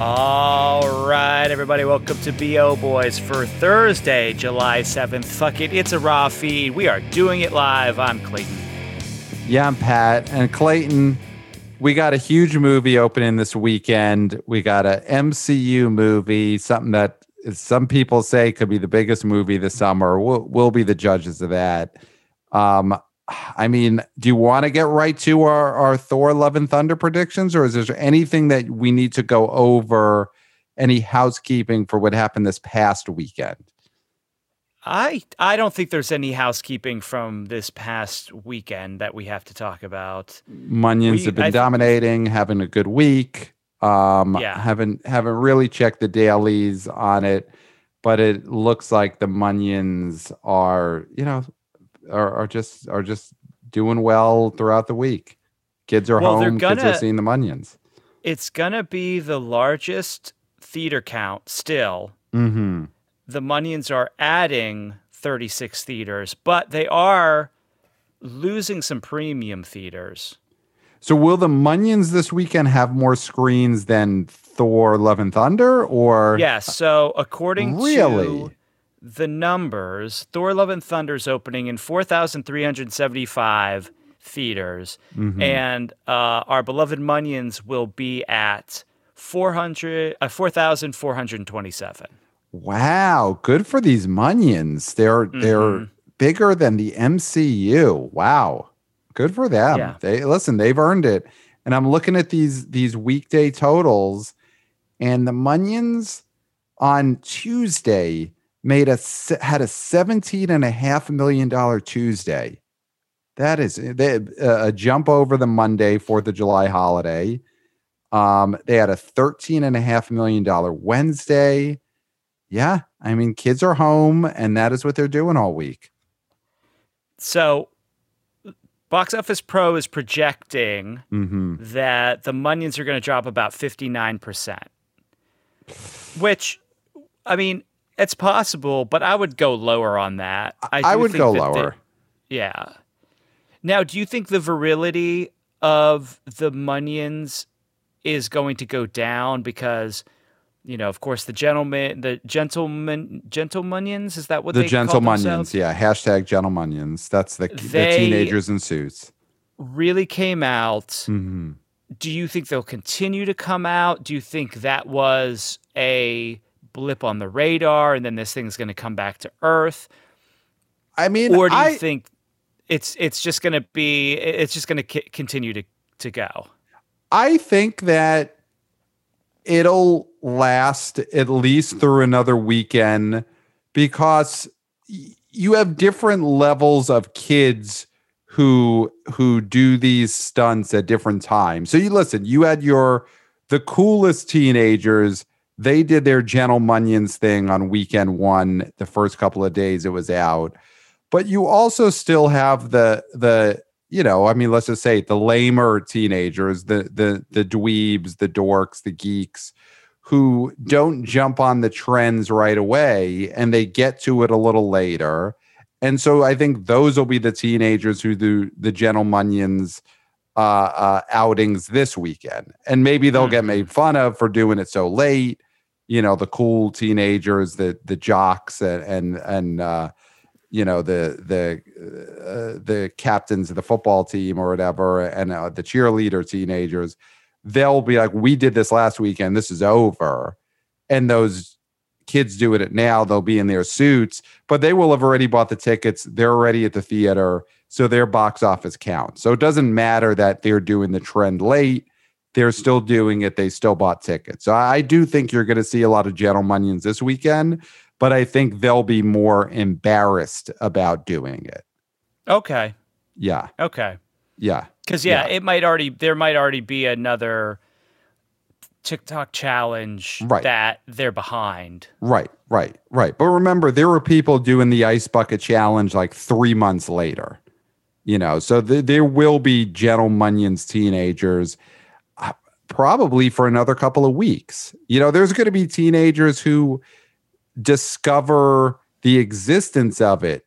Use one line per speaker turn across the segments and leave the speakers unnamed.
All right, everybody, welcome to BO Boys for Thursday, July 7th. Fuck it, it's a raw feed. We are doing it live. I'm Clayton.
Yeah, I'm Pat. And Clayton, we got a huge movie opening this weekend. We got a MCU movie, something that some people say could be the biggest movie this summer. We'll, we'll be the judges of that. Um, I mean, do you want to get right to our, our Thor Love and Thunder predictions, or is there anything that we need to go over? Any housekeeping for what happened this past weekend?
I I don't think there's any housekeeping from this past weekend that we have to talk about.
Munions we, have been I dominating, having a good week. Um, yeah. haven't haven't really checked the dailies on it, but it looks like the Munions are, you know, are, are just are just doing well throughout the week. Kids are well, home. Gonna, kids are seeing the Munions.
It's gonna be the largest theater count still.
Mm-hmm.
The Munions are adding 36 theaters, but they are losing some premium theaters.
So will the Munions this weekend have more screens than Thor Love and Thunder or
Yes, so according really? to the numbers, Thor Love and Thunder is opening in 4,375 theaters, mm-hmm. and uh, our beloved Munions will be at 400, uh, 4,427.
Wow, good for these Munions. They're mm-hmm. they're bigger than the MCU. Wow. Good for them. Yeah. They listen, they've earned it. And I'm looking at these these weekday totals and the Munions on Tuesday made a had a 17 and a half million dollar Tuesday. That is they, uh, a jump over the Monday 4th of July holiday. Um, they had a 13 and a half million dollar Wednesday. Yeah, I mean kids are home and that is what they're doing all week.
So Box Office Pro is projecting
mm-hmm.
that the Munions are going to drop about 59%. Which I mean, it's possible, but I would go lower on that.
I, I would go lower.
They, yeah. Now, do you think the virility of the Munions is going to go down because, you know, of course, the gentleman, the gentleman, gentlemanions, is that what
the
they
gentlemanions? Yeah, hashtag gentlemanions. That's the, the teenagers in suits.
Really came out.
Mm-hmm.
Do you think they'll continue to come out? Do you think that was a blip on the radar and then this thing's going to come back to earth?
I mean,
or do you
I,
think it's it's just going to be it's just going to c- continue to to go?
I think that it'll last at least through another weekend because you have different levels of kids who who do these stunts at different times. So you listen, you had your the coolest teenagers they did their Gentle Munions thing on weekend one, the first couple of days it was out. But you also still have the the you know, I mean, let's just say the lamer teenagers, the the the dweebs, the dorks, the geeks, who don't jump on the trends right away and they get to it a little later. And so I think those will be the teenagers who do the Gentle Munions uh, uh, outings this weekend. And maybe they'll get mm-hmm. made fun of for doing it so late you know the cool teenagers the the jocks and and and uh, you know the the uh, the captains of the football team or whatever and uh, the cheerleader teenagers they'll be like we did this last weekend. This is over. And those kids doing it now. They'll be in their suits but they will have already bought the tickets. They're already at the theater so their box office counts so it doesn't matter that they're doing the trend late they're still doing it. They still bought tickets. So I do think you're going to see a lot of Gentle Munions this weekend, but I think they'll be more embarrassed about doing it.
Okay.
Yeah.
Okay.
Yeah.
Because yeah, yeah, it might already there might already be another TikTok challenge
right.
that they're behind.
Right, right, right. But remember, there were people doing the ice bucket challenge like three months later. You know, so th- there will be Gentle Munions teenagers probably for another couple of weeks. You know, there's going to be teenagers who discover the existence of it,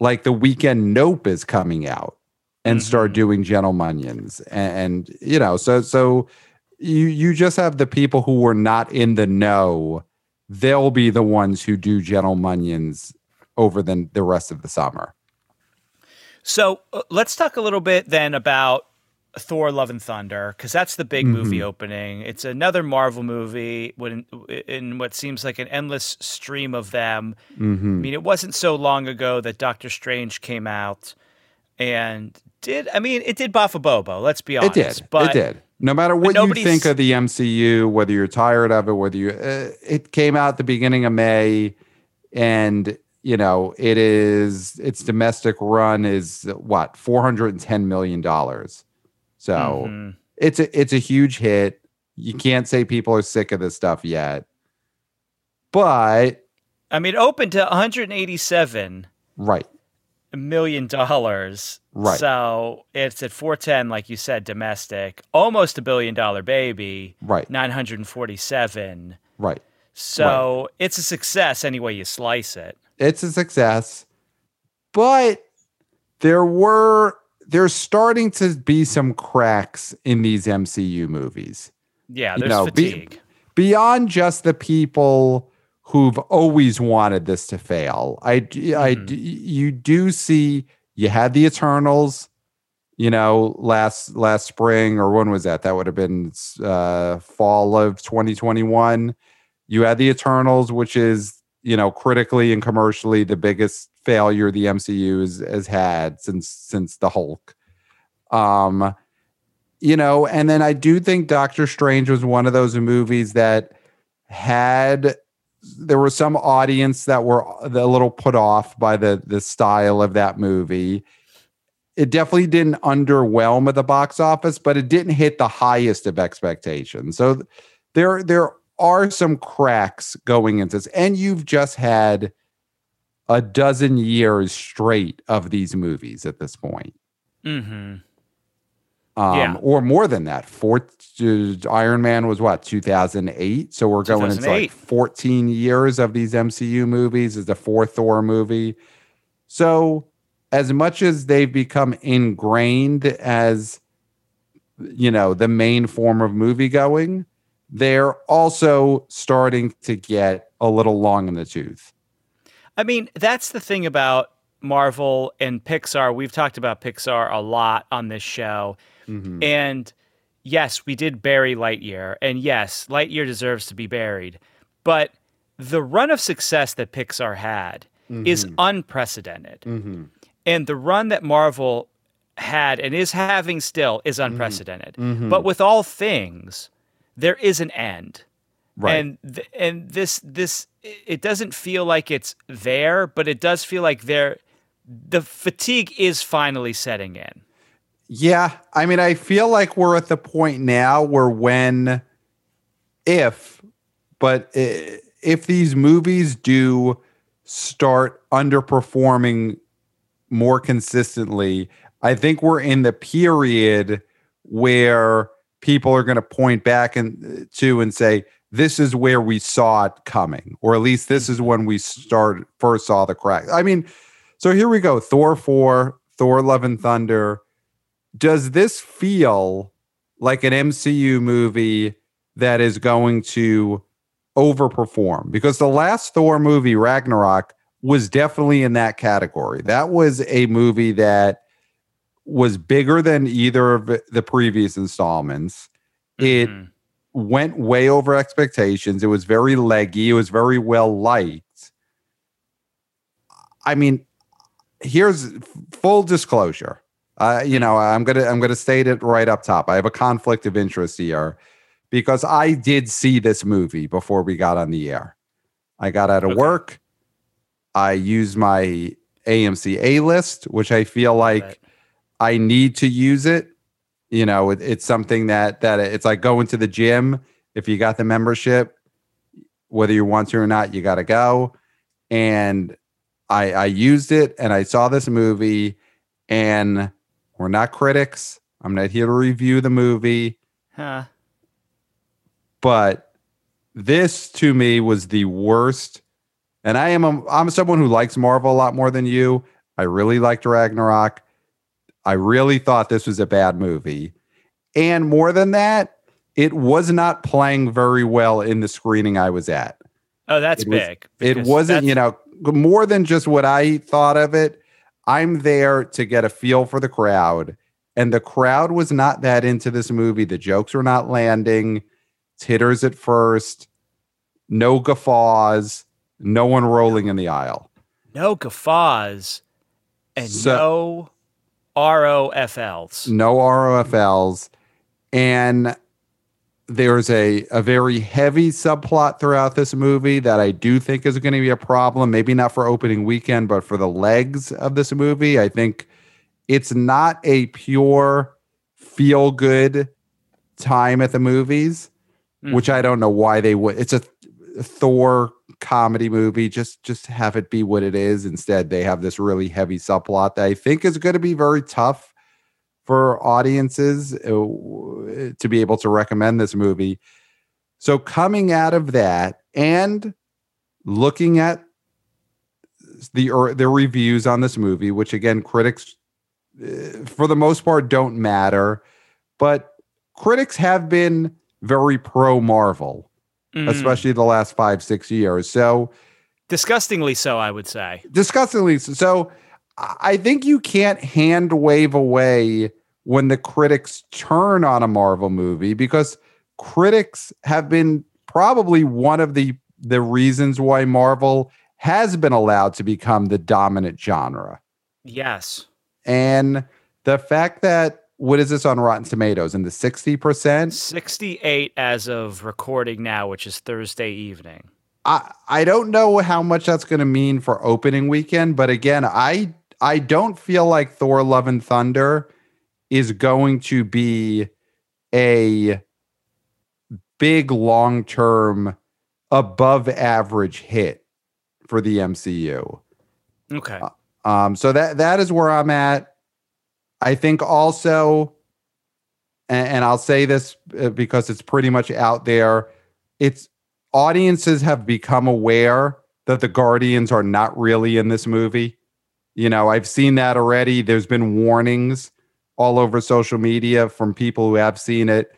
like the weekend Nope is coming out and mm-hmm. start doing Gentle Munions. And, and, you know, so, so you you just have the people who were not in the know. They'll be the ones who do Gentle Munions over the the rest of the summer.
So uh, let's talk a little bit then about Thor: Love and Thunder because that's the big mm-hmm. movie opening. It's another Marvel movie in, in, what seems like an endless stream of them. Mm-hmm. I mean, it wasn't so long ago that Doctor Strange came out and did. I mean, it did Bafa Bobo. Let's be honest.
It did. But, it did. No matter what you think of the MCU, whether you're tired of it, whether you, uh, it came out the beginning of May, and you know it is its domestic run is what 410 million dollars so mm-hmm. it's a it's a huge hit. You can't say people are sick of this stuff yet. But
I mean, open to 187
right
million dollars.
Right.
So it's at 410, like you said, domestic, almost a billion dollar baby.
Right.
947.
Right.
So right. it's a success any way you slice it.
It's a success. But there were there's starting to be some cracks in these MCU movies.
Yeah, there's you know, fatigue. Be,
beyond just the people who've always wanted this to fail. I, mm-hmm. I, you do see you had the Eternals, you know, last last spring or when was that? That would have been uh, fall of 2021. You had the Eternals, which is you know critically and commercially the biggest failure the MCU has, has had since since the Hulk. Um, you know, and then I do think Doctor Strange was one of those movies that had there was some audience that were a little put off by the the style of that movie. It definitely didn't underwhelm at the box office, but it didn't hit the highest of expectations. So there there are some cracks going into this, and you've just had a dozen years straight of these movies at this point.
Mm-hmm.
Um, yeah. or more than that. Fourth uh, Iron Man was what 2008. So we're going into like 14 years of these MCU movies. Is the fourth Thor movie. So as much as they've become ingrained as you know the main form of movie going, they're also starting to get a little long in the tooth.
I mean, that's the thing about Marvel and Pixar. We've talked about Pixar a lot on this show. Mm-hmm. And yes, we did bury Lightyear. And yes, Lightyear deserves to be buried. But the run of success that Pixar had mm-hmm. is unprecedented. Mm-hmm. And the run that Marvel had and is having still is mm-hmm. unprecedented. Mm-hmm. But with all things, there is an end.
Right.
And th- and this this it doesn't feel like it's there, but it does feel like there the fatigue is finally setting in.
Yeah, I mean I feel like we're at the point now where when if but eh, if these movies do start underperforming more consistently, I think we're in the period where people are going to point back and uh, to and say this is where we saw it coming, or at least this is when we start first saw the crack. I mean, so here we go. Thor 4, Thor Love and Thunder. Does this feel like an MCU movie that is going to overperform? Because the last Thor movie, Ragnarok, was definitely in that category. That was a movie that was bigger than either of the previous installments. It mm-hmm went way over expectations. It was very leggy. It was very well liked. I mean, here's full disclosure. Uh, you know, I'm gonna I'm gonna state it right up top. I have a conflict of interest here because I did see this movie before we got on the air. I got out of okay. work. I used my AMC A list, which I feel like right. I need to use it. You know it, it's something that that it's like going to the gym. If you got the membership whether you want to or not you got to go. And i i used it and i saw this movie and we're not critics. I'm not here to review the movie.
Huh.
but this to me was the worst. And i am a, i'm someone who likes marvel a lot more than you. I really liked ragnarok I really thought this was a bad movie. And more than that, it was not playing very well in the screening I was at.
Oh, that's
it was,
big.
It wasn't, you know, more than just what I thought of it. I'm there to get a feel for the crowd, and the crowd was not that into this movie. The jokes were not landing. Titters at first, no guffaws, no one rolling in the aisle.
No guffaws, and so, no ROFLs.
No ROFLs. And there's a, a very heavy subplot throughout this movie that I do think is going to be a problem. Maybe not for opening weekend, but for the legs of this movie. I think it's not a pure feel good time at the movies, mm. which I don't know why they would. It's a, a Thor comedy movie. Just just have it be what it is. Instead, they have this really heavy subplot that I think is going to be very tough for audiences uh, to be able to recommend this movie. So coming out of that and looking at the or the reviews on this movie, which again critics uh, for the most part don't matter, but critics have been very pro Marvel, mm. especially the last five six years. So
disgustingly so, I would say.
Disgustingly so. I think you can't hand wave away when the critics turn on a Marvel movie because critics have been probably one of the the reasons why Marvel has been allowed to become the dominant genre.
Yes.
And the fact that what is this on Rotten Tomatoes in the 60%?
68 as of recording now, which is Thursday evening.
I I don't know how much that's going to mean for opening weekend, but again, I I don't feel like Thor Love and Thunder is going to be a big long term above average hit for the MCU.
Okay. Uh,
um so that that is where I'm at. I think also and, and I'll say this uh, because it's pretty much out there. It's audiences have become aware that the Guardians are not really in this movie. You know, I've seen that already. There's been warnings all over social media from people who have seen it.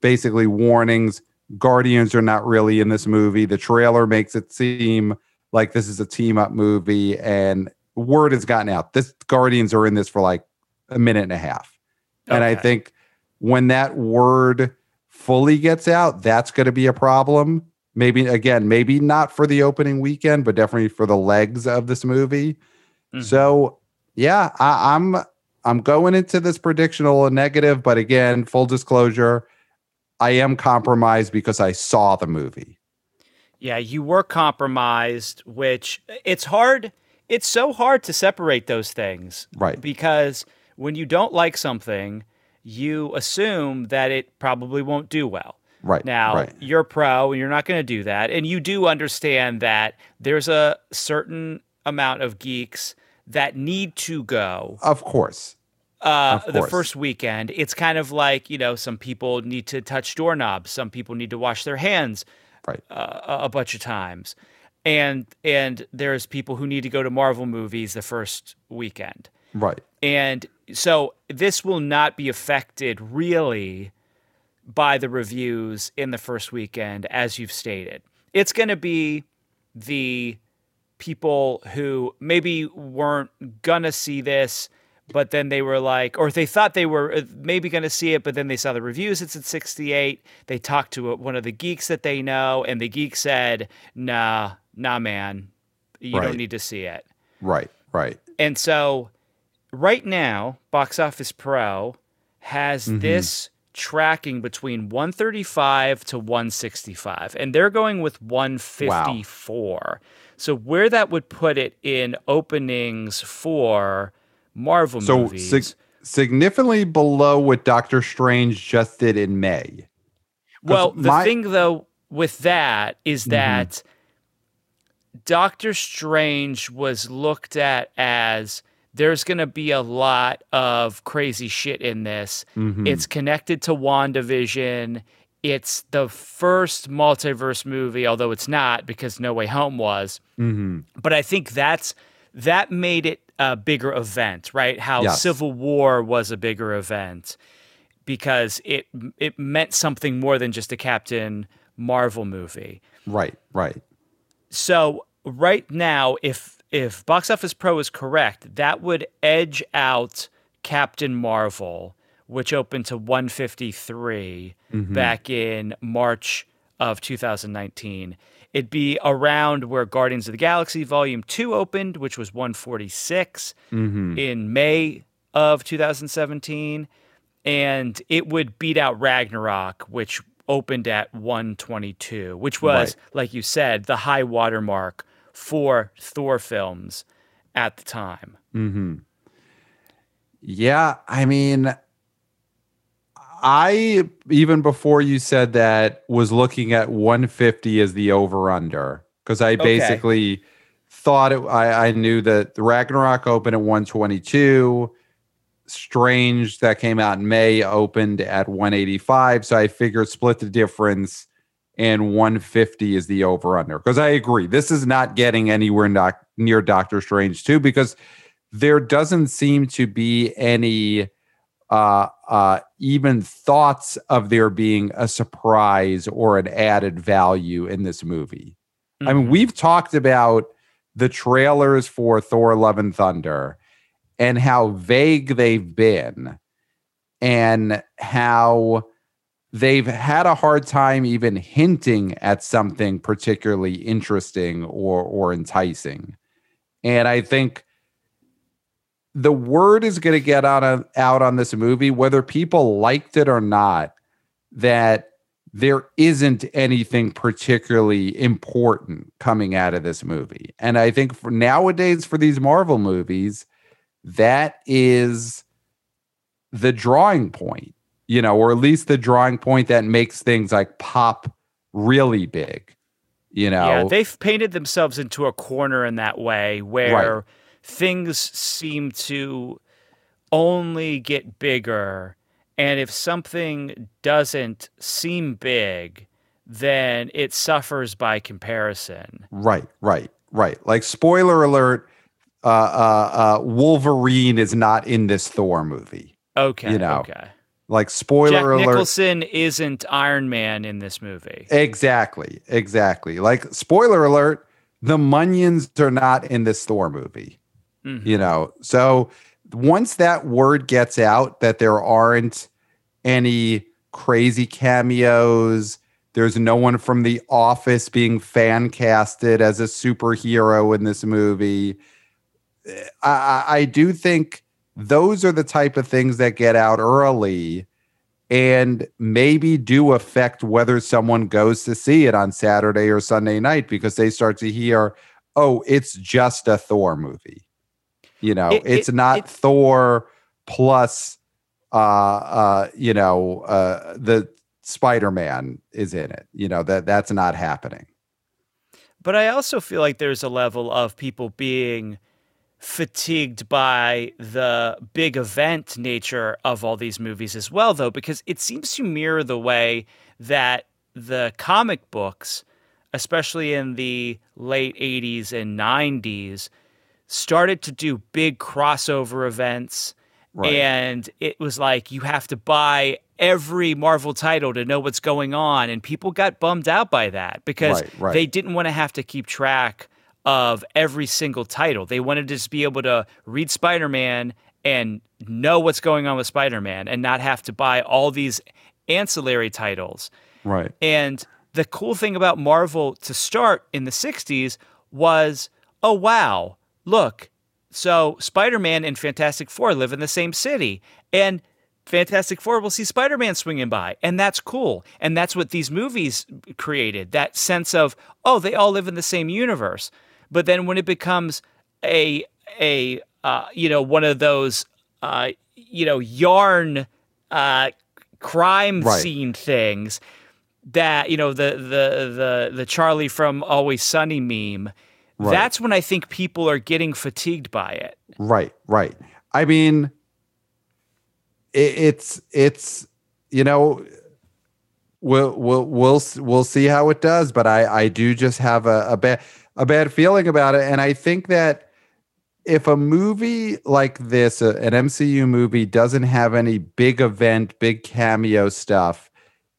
Basically, warnings Guardians are not really in this movie. The trailer makes it seem like this is a team up movie, and word has gotten out. This Guardians are in this for like a minute and a half. Okay. And I think when that word fully gets out, that's going to be a problem. Maybe again, maybe not for the opening weekend, but definitely for the legs of this movie. Mm-hmm. So yeah, I, I'm I'm going into this prediction a little negative, but again, full disclosure, I am compromised because I saw the movie.
Yeah, you were compromised, which it's hard. It's so hard to separate those things.
Right.
Because when you don't like something, you assume that it probably won't do well.
Right.
Now,
right.
you're pro and you're not going to do that. And you do understand that there's a certain amount of geeks that need to go.
Of course.
Uh, the first weekend, it's kind of like you know, some people need to touch doorknobs, some people need to wash their hands,
right,
uh, a bunch of times, and and there's people who need to go to Marvel movies the first weekend,
right,
and so this will not be affected really by the reviews in the first weekend, as you've stated. It's going to be the people who maybe weren't gonna see this but then they were like or they thought they were uh, maybe going to see it but then they saw the reviews it's at 68 they talked to one of the geeks that they know and the geek said nah nah man you right. don't need to see it
right right
and so right now box office pro has mm-hmm. this tracking between 135 to 165 and they're going with 154 wow. So where that would put it in openings for Marvel so movies.
Sig- significantly below what Doctor Strange just did in May.
Well, the my- thing though with that is mm-hmm. that mm-hmm. Doctor Strange was looked at as there's going to be a lot of crazy shit in this. Mm-hmm. It's connected to WandaVision it's the first multiverse movie, although it's not because No Way Home was.
Mm-hmm.
But I think that's that made it a bigger event, right? How yes. Civil War was a bigger event. because it it meant something more than just a Captain Marvel movie.
Right, right.
So right now, if if Box Office Pro is correct, that would edge out Captain Marvel, which opened to 153 mm-hmm. back in March of 2019. It'd be around where Guardians of the Galaxy Volume 2 opened, which was 146 mm-hmm. in May of 2017. And it would beat out Ragnarok, which opened at 122, which was, right. like you said, the high watermark for Thor films at the time.
Mm-hmm. Yeah, I mean, I even before you said that was looking at 150 as the over under because I basically okay. thought it. I, I knew that the Ragnarok opened at 122. Strange that came out in May opened at 185. So I figured split the difference and 150 is the over under. Because I agree, this is not getting anywhere doc- near Doctor Strange 2 because there doesn't seem to be any uh, uh, even thoughts of there being a surprise or an added value in this movie. Mm-hmm. I mean, mm-hmm. we've talked about the trailers for Thor Love and Thunder and how vague they've been and how they've had a hard time even hinting at something particularly interesting or or enticing. And I think the word is going to get out on, out on this movie whether people liked it or not that there isn't anything particularly important coming out of this movie. And I think for nowadays for these Marvel movies that is the drawing point, you know, or at least the drawing point that makes things like pop really big. You know,
yeah, they've painted themselves into a corner in that way where right. things seem to only get bigger. And if something doesn't seem big, then it suffers by comparison.
Right, right, right. Like, spoiler alert uh, uh, uh, Wolverine is not in this Thor movie.
Okay. You know, okay.
Like spoiler
Jack
alert.
Nicholson isn't Iron Man in this movie.
Exactly. Exactly. Like spoiler alert, the Munions are not in this Thor movie. Mm-hmm. You know, so once that word gets out that there aren't any crazy cameos, there's no one from The Office being fan casted as a superhero in this movie I, I do think those are the type of things that get out early and maybe do affect whether someone goes to see it on Saturday or Sunday night because they start to hear, oh, it's just a Thor movie. You know, it, it's it, not it, Thor plus, uh, uh, you know, uh, the Spider Man is in it. You know that that's not happening.
But I also feel like there's a level of people being fatigued by the big event nature of all these movies as well, though, because it seems to mirror the way that the comic books, especially in the late 80s and 90s, started to do big crossover events. Right. And it was like you have to buy every Marvel title to know what's going on. And people got bummed out by that because right, right. they didn't want to have to keep track of every single title. They wanted to just be able to read Spider Man and know what's going on with Spider Man and not have to buy all these ancillary titles.
Right.
And the cool thing about Marvel to start in the 60s was oh, wow, look, so Spider Man and Fantastic Four live in the same city. And Fantastic Four will see Spider Man swinging by, and that's cool. And that's what these movies created that sense of, oh, they all live in the same universe. But then when it becomes a a uh, you know one of those uh, you know yarn uh, crime right. scene things that you know the the the the Charlie from Always Sunny meme. Right. That's when I think people are getting fatigued by it.
Right, right. I mean, it, it's it's you know we'll we'll we'll we'll see how it does, but I I do just have a, a bad a bad feeling about it. And I think that if a movie like this, uh, an MCU movie, doesn't have any big event, big cameo stuff,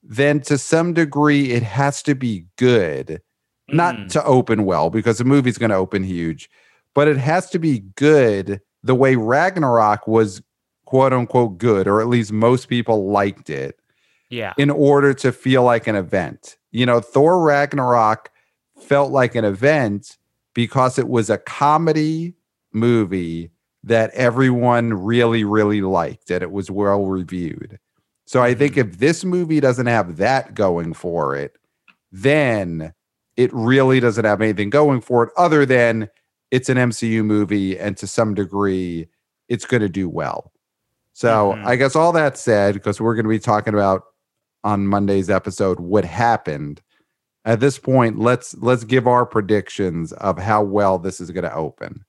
then to some degree it has to be good. Mm. Not to open well, because the movie's going to open huge, but it has to be good the way Ragnarok was quote unquote good, or at least most people liked it.
Yeah.
In order to feel like an event. You know, Thor Ragnarok felt like an event because it was a comedy movie that everyone really, really liked and it was well reviewed. So I think mm-hmm. if this movie doesn't have that going for it, then it really doesn't have anything going for it other than it's an MCU movie and to some degree it's going to do well. So mm-hmm. I guess all that said, because we're going to be talking about on Monday's episode what happened. At this point, let's let's give our predictions of how well this is going to open.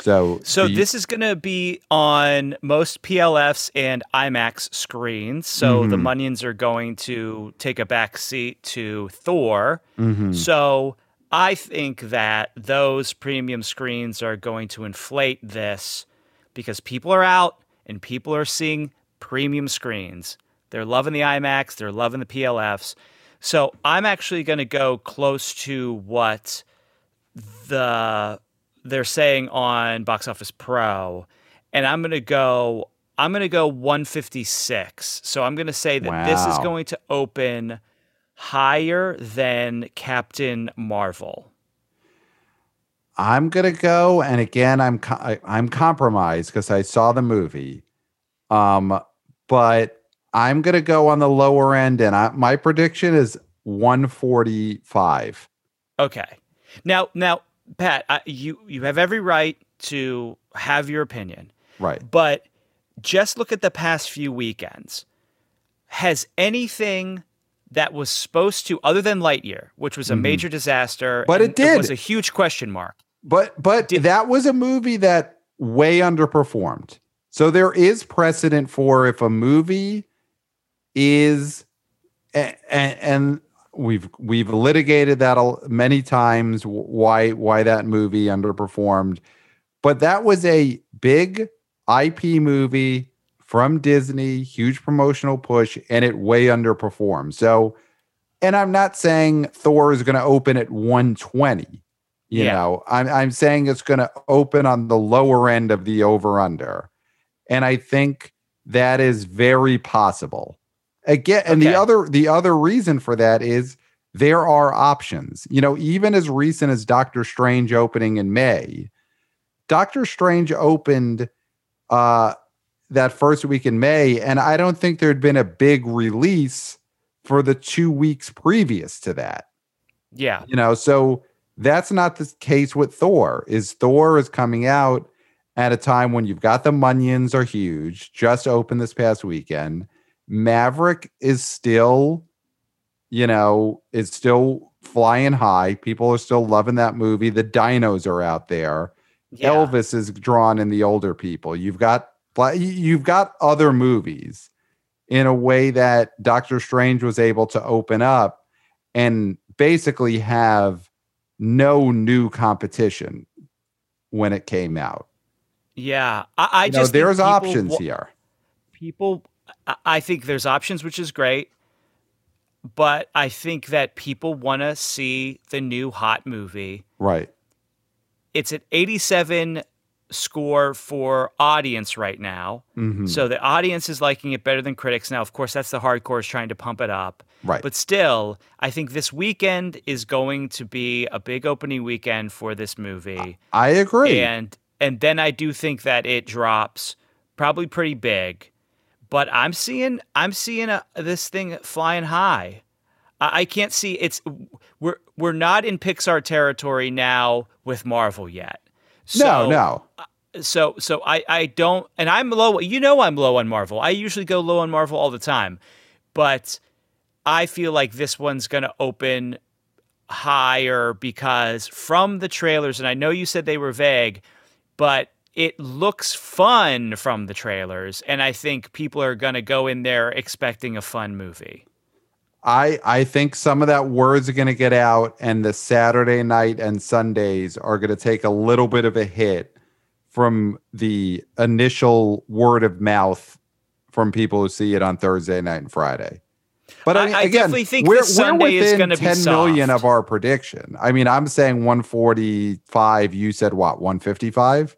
So,
so you, this is going to be on most PLFs and IMAX screens. So mm-hmm. the Munions are going to take a back seat to Thor. Mm-hmm. So I think that those premium screens are going to inflate this because people are out and people are seeing premium screens. They're loving the IMAX, they're loving the PLFs. So I'm actually going to go close to what the they're saying on Box Office Pro, and I'm going to go. I'm going to go 156. So I'm going to say that wow. this is going to open higher than Captain Marvel.
I'm gonna go, and again, I'm I'm compromised because I saw the movie, um, but I'm gonna go on the lower end, and I, my prediction is 145.
Okay, now now Pat, I, you you have every right to have your opinion,
right?
But just look at the past few weekends. Has anything that was supposed to, other than Lightyear, which was a mm-hmm. major disaster,
but it did. It
was a huge question mark.
But but did, that was a movie that way underperformed. So there is precedent for if a movie is and, and we've we've litigated that many times why why that movie underperformed but that was a big IP movie from Disney, huge promotional push, and it way underperformed. So, and I'm not saying Thor is going to open at 120. You yeah. know, I'm I'm saying it's going to open on the lower end of the over under, and I think that is very possible. Again, and okay. the other the other reason for that is there are options. You know, even as recent as Doctor Strange opening in May, Doctor Strange opened uh that first week in May, and I don't think there'd been a big release for the two weeks previous to that.
Yeah.
You know, so that's not the case with Thor. Is Thor is coming out at a time when you've got the Munions are huge, just opened this past weekend. Maverick is still, you know, is still flying high. People are still loving that movie. The dinos are out there. Yeah. Elvis is drawn in the older people. You've got you've got other movies in a way that Doctor Strange was able to open up and basically have no new competition when it came out.
Yeah, I, I you just
know, there's options here.
People, I think there's options, which is great. But I think that people want to see the new hot movie.
Right.
It's at 87 score for audience right now. Mm-hmm. So the audience is liking it better than critics. Now, of course, that's the hardcore is trying to pump it up.
Right.
But still, I think this weekend is going to be a big opening weekend for this movie.
I agree.
And and then I do think that it drops probably pretty big. But I'm seeing I'm seeing a, this thing flying high. I, I can't see it's we're we're not in Pixar territory now with Marvel yet.
So, no, no.
So so I I don't and I'm low you know I'm low on Marvel. I usually go low on Marvel all the time. But I feel like this one's going to open higher because from the trailers and I know you said they were vague, but it looks fun from the trailers and I think people are going to go in there expecting a fun movie.
I I think some of that words are going to get out, and the Saturday night and Sundays are going to take a little bit of a hit from the initial word of mouth from people who see it on Thursday night and Friday. But I,
I
again,
definitely think
we're, we're
Sunday is
within
gonna be
10 million of our prediction. I mean, I'm saying 145. You said what? 155?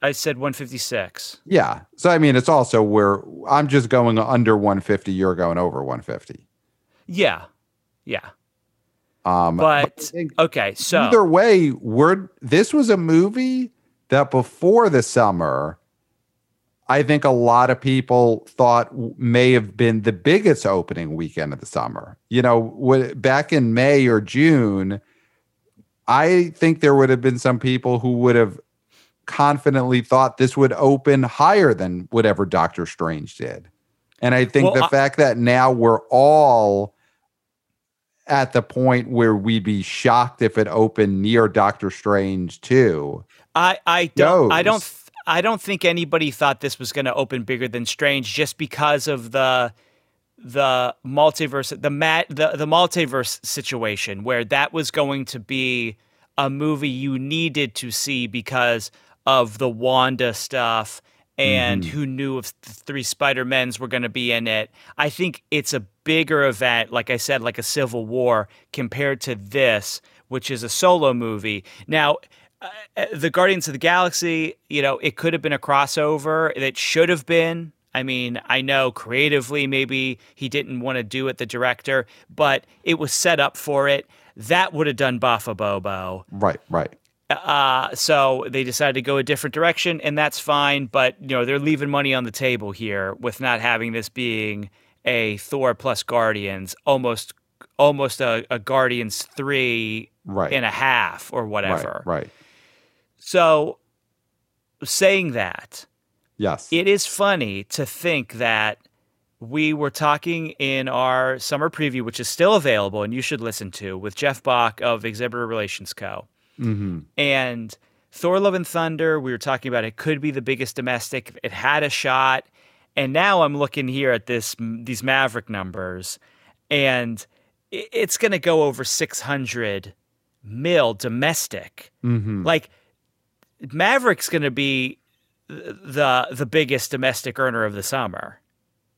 I said 156.
Yeah. So I mean, it's also where I'm just going under 150. You're going over 150.
Yeah. Yeah.
Um,
But
think
okay, so
either way, we're this was a movie that before the summer, I think a lot of people thought may have been the biggest opening weekend of the summer. You know, back in May or June, I think there would have been some people who would have confidently thought this would open higher than whatever Doctor Strange did. And I think
Well,
the
I-
fact that now we're all at the point where we'd be shocked if it opened near Doctor Strange too.
I I don't I don't th- I don't think anybody thought this was going to open bigger than Strange just because of the the multiverse the mat the the multiverse situation where that was going to be a movie you needed to see because of the Wanda stuff and who knew if the three Spider-Mens were going to be in it. I think it's a bigger event like I said like a Civil War compared to this which is a solo movie. Now uh, the Guardians of the Galaxy, you know, it could have been a crossover. It should have been. I mean, I know creatively maybe he didn't want to do it, the director, but it was set up for it. That would have done Buffa Bobo.
Right, right.
Uh, so they decided to go a different direction, and that's fine. But you know, they're leaving money on the table here with not having this being a Thor plus Guardians, almost, almost a, a Guardians three
Right.
and a half or whatever.
Right, right.
So, saying that,
Yes.
it is funny to think that we were talking in our summer preview, which is still available and you should listen to, with Jeff Bock of Exhibitor Relations Co.
hmm
And Thor Love and Thunder, we were talking about it could be the biggest domestic. It had a shot. And now I'm looking here at this these Maverick numbers, and it's going to go over 600 mil domestic.
hmm
Like Maverick's going to be the the biggest domestic earner of the summer.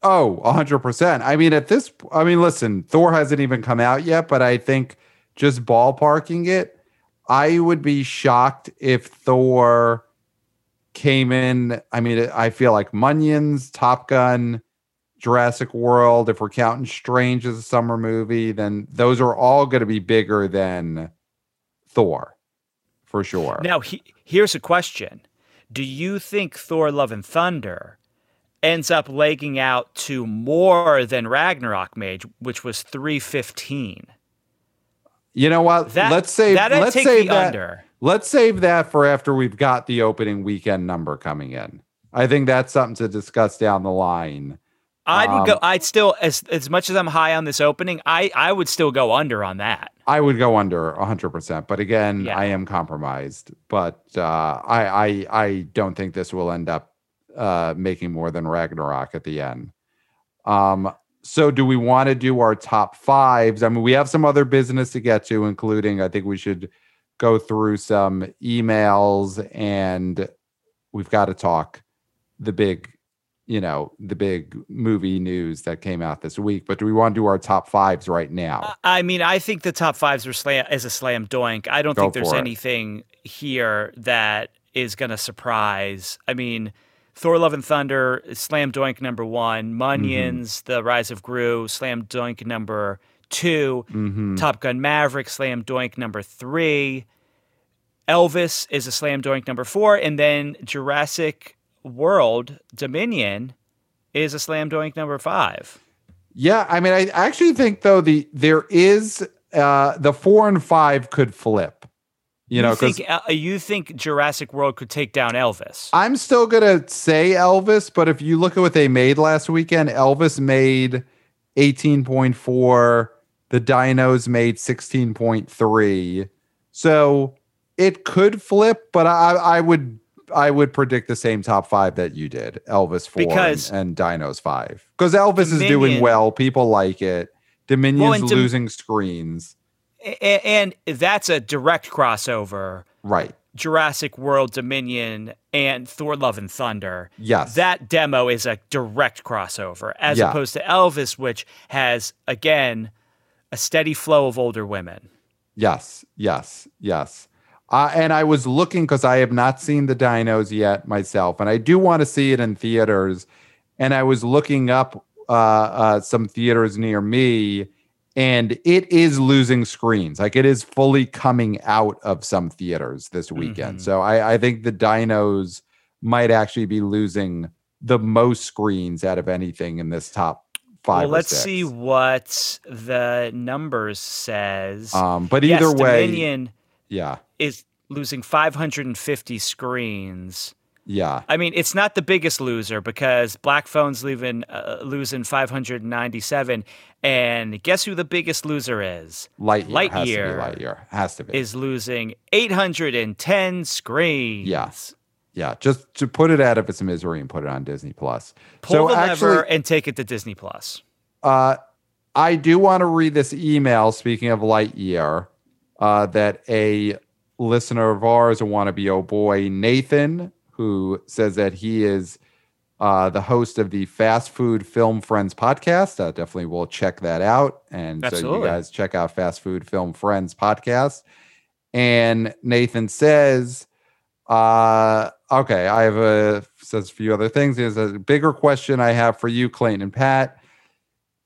Oh, 100%. I mean, at this, I mean, listen, Thor hasn't even come out yet, but I think just ballparking it, I would be shocked if Thor came in. I mean, I feel like Munions, Top Gun, Jurassic World, if we're counting Strange as a summer movie, then those are all going to be bigger than Thor for sure.
Now, he, here's a question: Do you think Thor: Love and Thunder ends up legging out to more than Ragnarok made, which was 315?
You know what?
That
let's save.
that
let's save that.
under.
Let's save that for after we've got the opening weekend number coming in. I think that's something to discuss down the line.
I'd
Um,
go. I'd still, as as much as I'm high on this opening, I I would still go under on that.
I would go under 100%, but again,
Yeah.
I am compromised. But uh, I, I I don't think this will end up uh, making more than Ragnarok at the end. Um, so do we want to do our top fives? I mean, we have some other business to get to, including I think we should go through some emails and we've got to talk the big, you know, the big movie news that came out this week. But do we want to do our top fives right now?
I mean, I think the top fives are slam is a slam doink. I don't
Go
think there's
it.
anything here that is going to surprise. I mean, Thor: Love and Thunder, slam doink number one. Munions, The Rise of Gru, slam doink number two.
Mhm.
Top Gun Maverick, slam doink number three. Elvis is a slam doink number four, and then Jurassic World Dominion is a slam doink number five.
Yeah, I mean, I actually think though the there is uh the four and five could flip. You know, because
think uh, you think Jurassic World could take down Elvis?
I'm still gonna say Elvis, but if you look at what they made last weekend, Elvis made 18.4, the Dinos made 16.3. So it could flip, but I I would I would predict the same top five that you did, Elvis four
Because-
and, and Dinos five. Because Elvis is doing well, people like it. Dominion's
and Dom-
losing screens.
And that's a direct crossover.
Right.
Jurassic World Dominion and Thor Love and Thunder.
Yes.
That demo is a direct crossover as
Yeah.
opposed to Elvis, which has, again, a steady flow of older women.
Yes, yes, yes. Uh, and I was looking because I have not seen the dinos yet myself, and I do want to see it in theaters. And I was looking up uh, uh, some theaters near me, and it is losing screens. Like it is fully coming out of some theaters this weekend.
Mhm.
So I, I think the dinos might actually be losing the most screens out of anything in this top five.
well, let's
six.
see what the numbers says.
Um, but
yes,
either way,
Dominion
yeah,
is losing 550 screens.
Yeah.
I mean, it's not the biggest loser because Black Phone's leaving, uh, losing 597. And guess who the biggest loser is?
Lightyear, has to be
Lightyear
Lightyear has to be.
Is losing 810 screens.
Yeah. yeah, just to put it out of its misery and put it on Disney Plus.
Pull
so
the
actually,
lever and take it to Disney Plus.
uh, I do want to read this email. Speaking of Lightyear, uh, that a listener of ours, a wannabe oh boy, Nathan, who says that he is uh, the host of the Fast Food Film Friends podcast. Uh, definitely will check that out. And so you guys check out Fast Food Film Friends podcast. And Nathan says, uh, okay, I have a says a few other things. There's a bigger question I have for you, Clayton and Pat.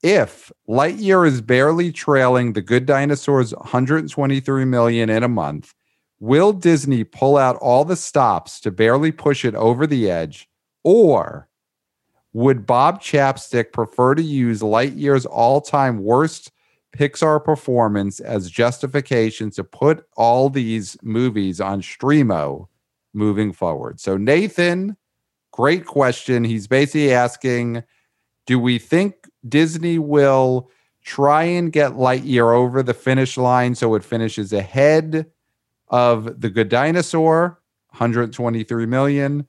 If Lightyear is barely trailing the Good Dinosaurs 123 million in a month, will Disney pull out all the stops to barely push it over the edge, or would Bob Chapstick prefer to use Lightyear's all-time worst Pixar performance as justification to put all these movies on Streamo moving forward? So Nathan, great question. He's basically asking, do we think Disney will try and get Lightyear over the finish line so it finishes ahead of the Good Dinosaur, 123 million,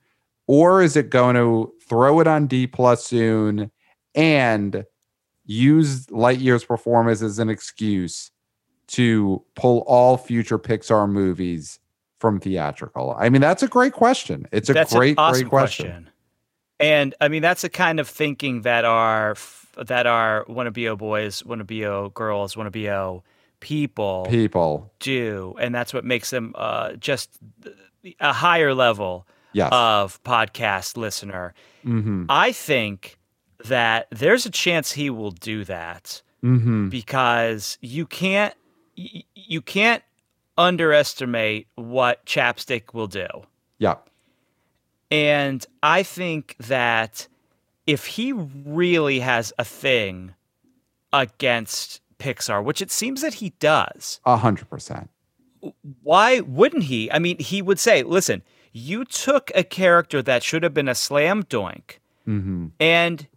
or is it going to throw it on D plus soon and use Lightyear's performance as an excuse to pull all future Pixar movies from theatrical? I mean, that's a great question. It's a
That's
great,
awesome
great question.
And I mean, that's the kind of thinking that our that our wannabe oh boys, wannabe oh girls, wannabe oh people
People,
do, and that's what makes them uh, just a higher level
yes.
of podcast listener.
mm-hmm.
I think that there's a chance he will do that
Mm-hmm.
because you can't you can't underestimate what chapstick will do.
Yeah.
And I think that if he really has a thing against Pixar, which it seems that he does,
A hundred percent.
why wouldn't he? I mean, he would say, listen, you took a character that should have been a slam doink
Mm-hmm.
and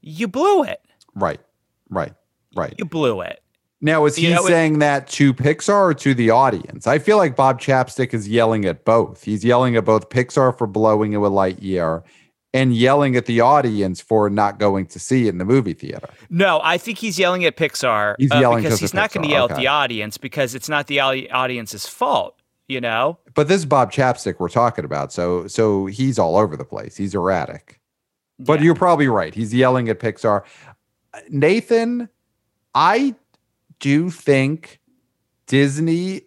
you blew it.
Right. Right. Right.
You blew it.
Now, is he
You know, it-
saying that to Pixar or to the audience? I feel like Bob Chapstick is yelling at both. He's yelling at both Pixar for blowing it with Lightyear and yelling at the audience for not going to see it in the movie theater.
No, I think he's yelling at Pixar
He's
uh,
yelling
because
'cause
he's not going to yell at the audience because it's not the audience's fault, you know?
But this is Bob Chapstick we're talking about, so so he's all over the place. He's erratic. But
Yeah.
you're probably right. He's yelling at Pixar. Nathan, I do think Disney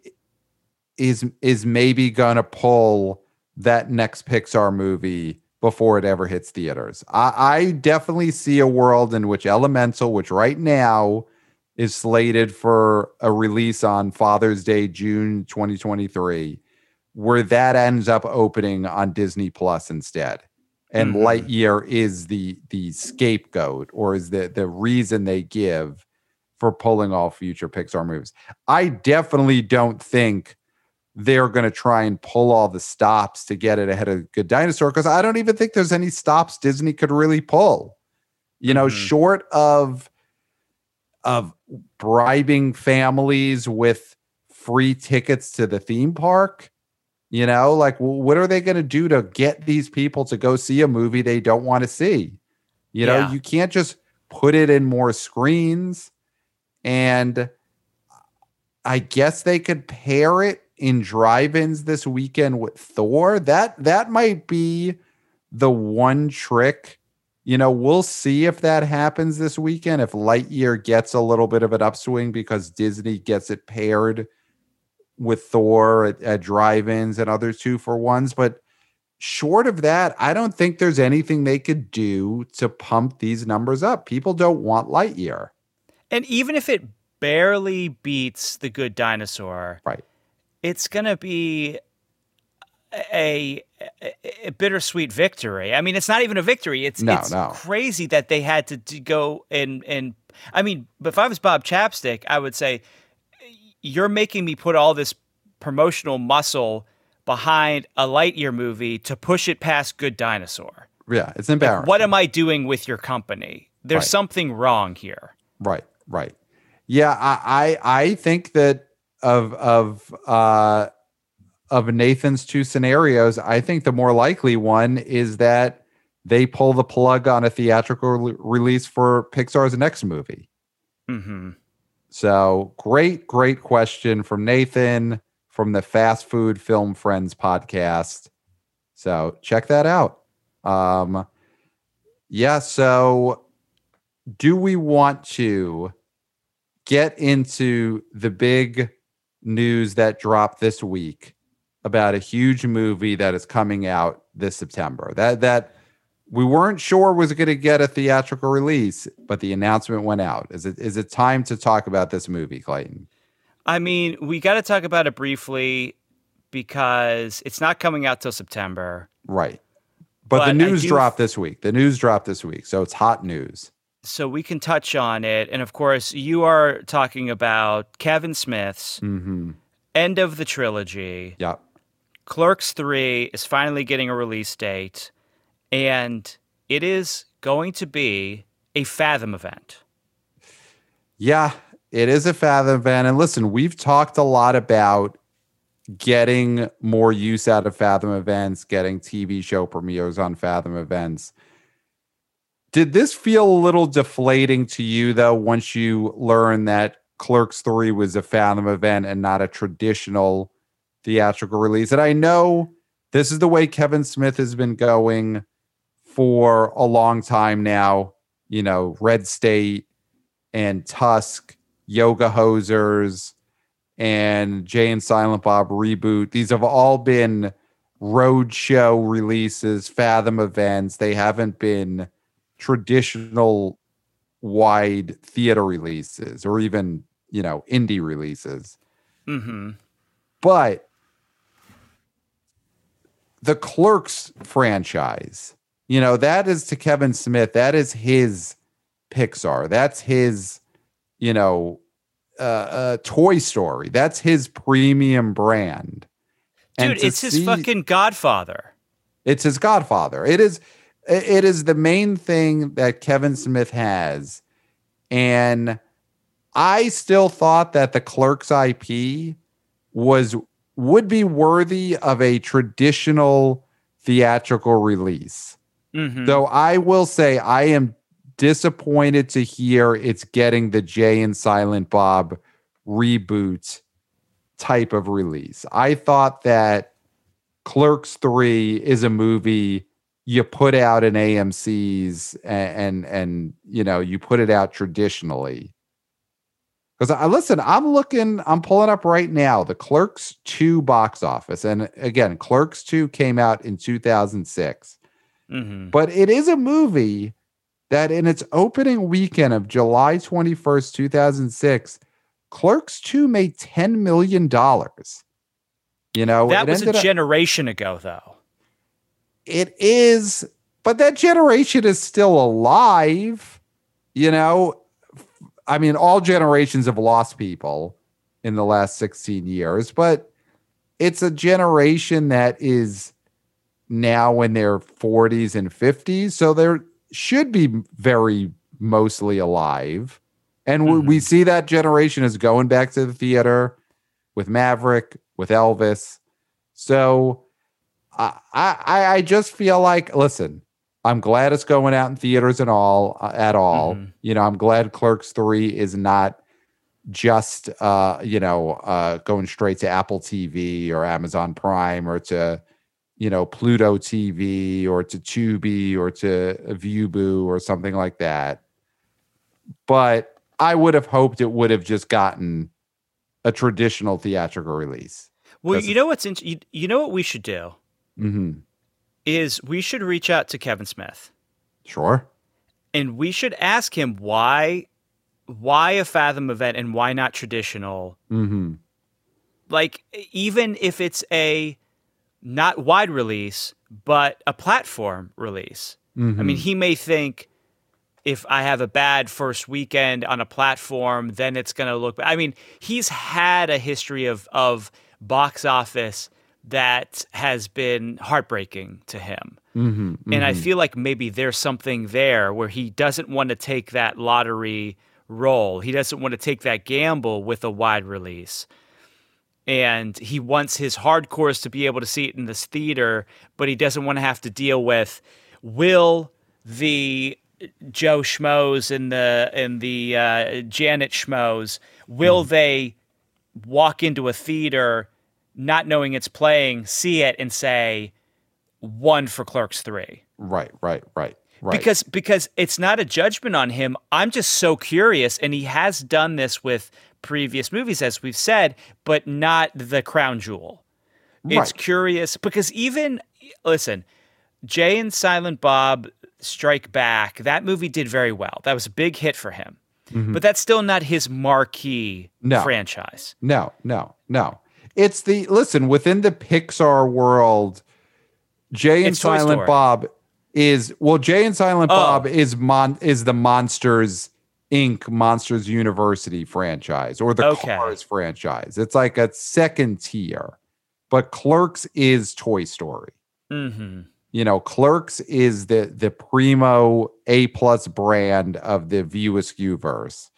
is is maybe gonna pull that next Pixar movie before it ever hits theaters. I, I definitely see a world in which Elemental, which right now is slated for a release on Father's Day, June 2023, where that ends up opening on Disney Plus instead. And
Mhm.
Lightyear is the the scapegoat or is the the reason they give for pulling all future Pixar movies. I definitely don't think they're going to try and pull all the stops to get it ahead of Good Dinosaur because I don't even think there's any stops Disney could really pull. You know,
Mhm.
short of of bribing families with free tickets to the theme park. You know, like what are they going to do to get these people to go see a movie they don't want to see? You know,
Yeah.
you can't just put it in more screens. And I guess they could pair it in drive-ins this weekend with Thor. That that might be the one trick. You know, we'll see if that happens this weekend. If Lightyear gets a little bit of an upswing because Disney gets it paired with Thor at, at drive-ins and other two for ones, but short of that, I don't think there's anything they could do to pump these numbers up. People don't want Lightyear.
And even if it barely beats the good dinosaur,
right?
It's going to be a, a, a, bittersweet victory. I mean, it's not even a victory. It's
no,
it's
no.
crazy that they had to, to go and and I mean, if I was Bob Chapstick, I would say you're making me put all this promotional muscle behind a Lightyear movie to push it past Good Dinosaur.
Yeah, it's embarrassing.
Like, what am I doing with your company? There's right. something wrong here.
Right, right. Yeah, I, I, I think that of of uh, of Nathan's two scenarios, I think the more likely one is that they pull the plug on a theatrical re- release for Pixar's next movie.
Mm-hmm.
So great, great question from Nathan from the Fast Food Film Friends podcast. So check that out. Um, yeah. So do we want to get into the big news that dropped this week about a huge movie that is coming out this September. That that we weren't sure was going to get a theatrical release, but the announcement went out. Is it is it time to talk about this movie, Clayton?
I mean, we got to talk about it briefly because it's not coming out till September.
Right. But, but the news dropped this week. The news dropped this week, so it's hot news
so we can touch on it. And of course, you are talking about Kevin Smith's
mm-hmm.
end of the trilogy.
Yeah.
Clerks 3 is finally getting a release date, and it is going to be a Fathom event.
Yeah, it is a Fathom event. And listen, we've talked a lot about getting more use out of Fathom events, getting TV show premieres on Fathom events. Did this feel a little deflating to you though once you learned that Clerks 3 was a Fathom event and not a traditional theatrical release? And I know this is the way Kevin Smith has been going for a long time now. You know, Red State and Tusk, Yoga Hosers, and Jay and Silent Bob reboot. These have all been roadshow releases, Fathom events. They haven't been traditional wide theater releases or even you know indie releases.
Mm-hmm.
but the clerks franchise you know that is to kevin smith that is his pixar that's his you know uh, uh toy story that's his premium brand.
Dude it's his fucking godfather.
It's his godfather. It is it is the main thing that Kevin Smith has. And I still thought that the Clerks IP was would be worthy of a traditional theatrical release.
Mm-hmm.
Though I will say I am disappointed to hear it's getting the Jay and Silent Bob reboot type of release. I thought that Clerks 3 is a movie you put out in AMC's and, and, and you know you put it out traditionally. Because I listen, I'm looking, I'm pulling up right now the Clerks 2 box office. And again, Clerks 2 came out in 2006.
Mm-hmm.
But it is a movie that in its opening weekend of July 21st, 2006, Clerks 2 made $10 million. You know,
that was a generation up, ago, though
it is, but that generation is still alive. You know, I mean, all generations have lost people in the last 16 years, but it's a generation that is now in their 40s and 50s. So they should be very mostly alive. And mm-hmm. we see that generation is going back to the theater with Maverick, with Elvis. So I, I I just feel like listen, I'm glad it's going out in theaters and all uh, at all. Mm-hmm. You know, I'm glad Clerks 3 is not just uh, you know uh, going straight to Apple TV or Amazon Prime or to you know Pluto TV or to Tubi or to Vudu or something like that. But I would have hoped it would have just gotten a traditional theatrical release.
Well, you know what's in, you, you know what we should do
mm-hmm.
is we should reach out to Kevin Smith.
Sure.
And we should ask him why why a Fathom event and why not traditional?
Mm-hmm.
Like even if it's a not wide release, but a platform release.
Mm-hmm.
I mean, he may think if I have a bad first weekend on a platform, then it's going to look. I mean, he's had a history of of box office that has been heartbreaking to him.
Mm-hmm, mm-hmm.
And I feel like maybe there's something there where he doesn't want to take that lottery role. He doesn't want to take that gamble with a wide release. And he wants his hardcores to be able to see it in this theater, but he doesn't want to have to deal with will the Joe Schmoes and the and the uh, Janet Schmoes will mm. they walk into a theater not knowing it's playing, see it and say one for Clerks 3.
Right, right, right. Right.
Because because it's not a judgment on him. I'm just so curious and he has done this with previous movies as we've said, but not the crown jewel. Right. It's curious because even listen, Jay and Silent Bob Strike Back, that movie did very well. That was a big hit for him. Mm-hmm. But that's still not his marquee
no.
franchise.
No, no, no. It's the listen within the Pixar world. Jay and it's Silent Bob is well, Jay and Silent oh. Bob is mon is the Monsters Inc. Monsters University franchise or the okay. Cars franchise. It's like a second tier, but Clerks is Toy Story.
Mm-hmm.
You know, Clerks is the the primo A plus brand of the View Askew verse,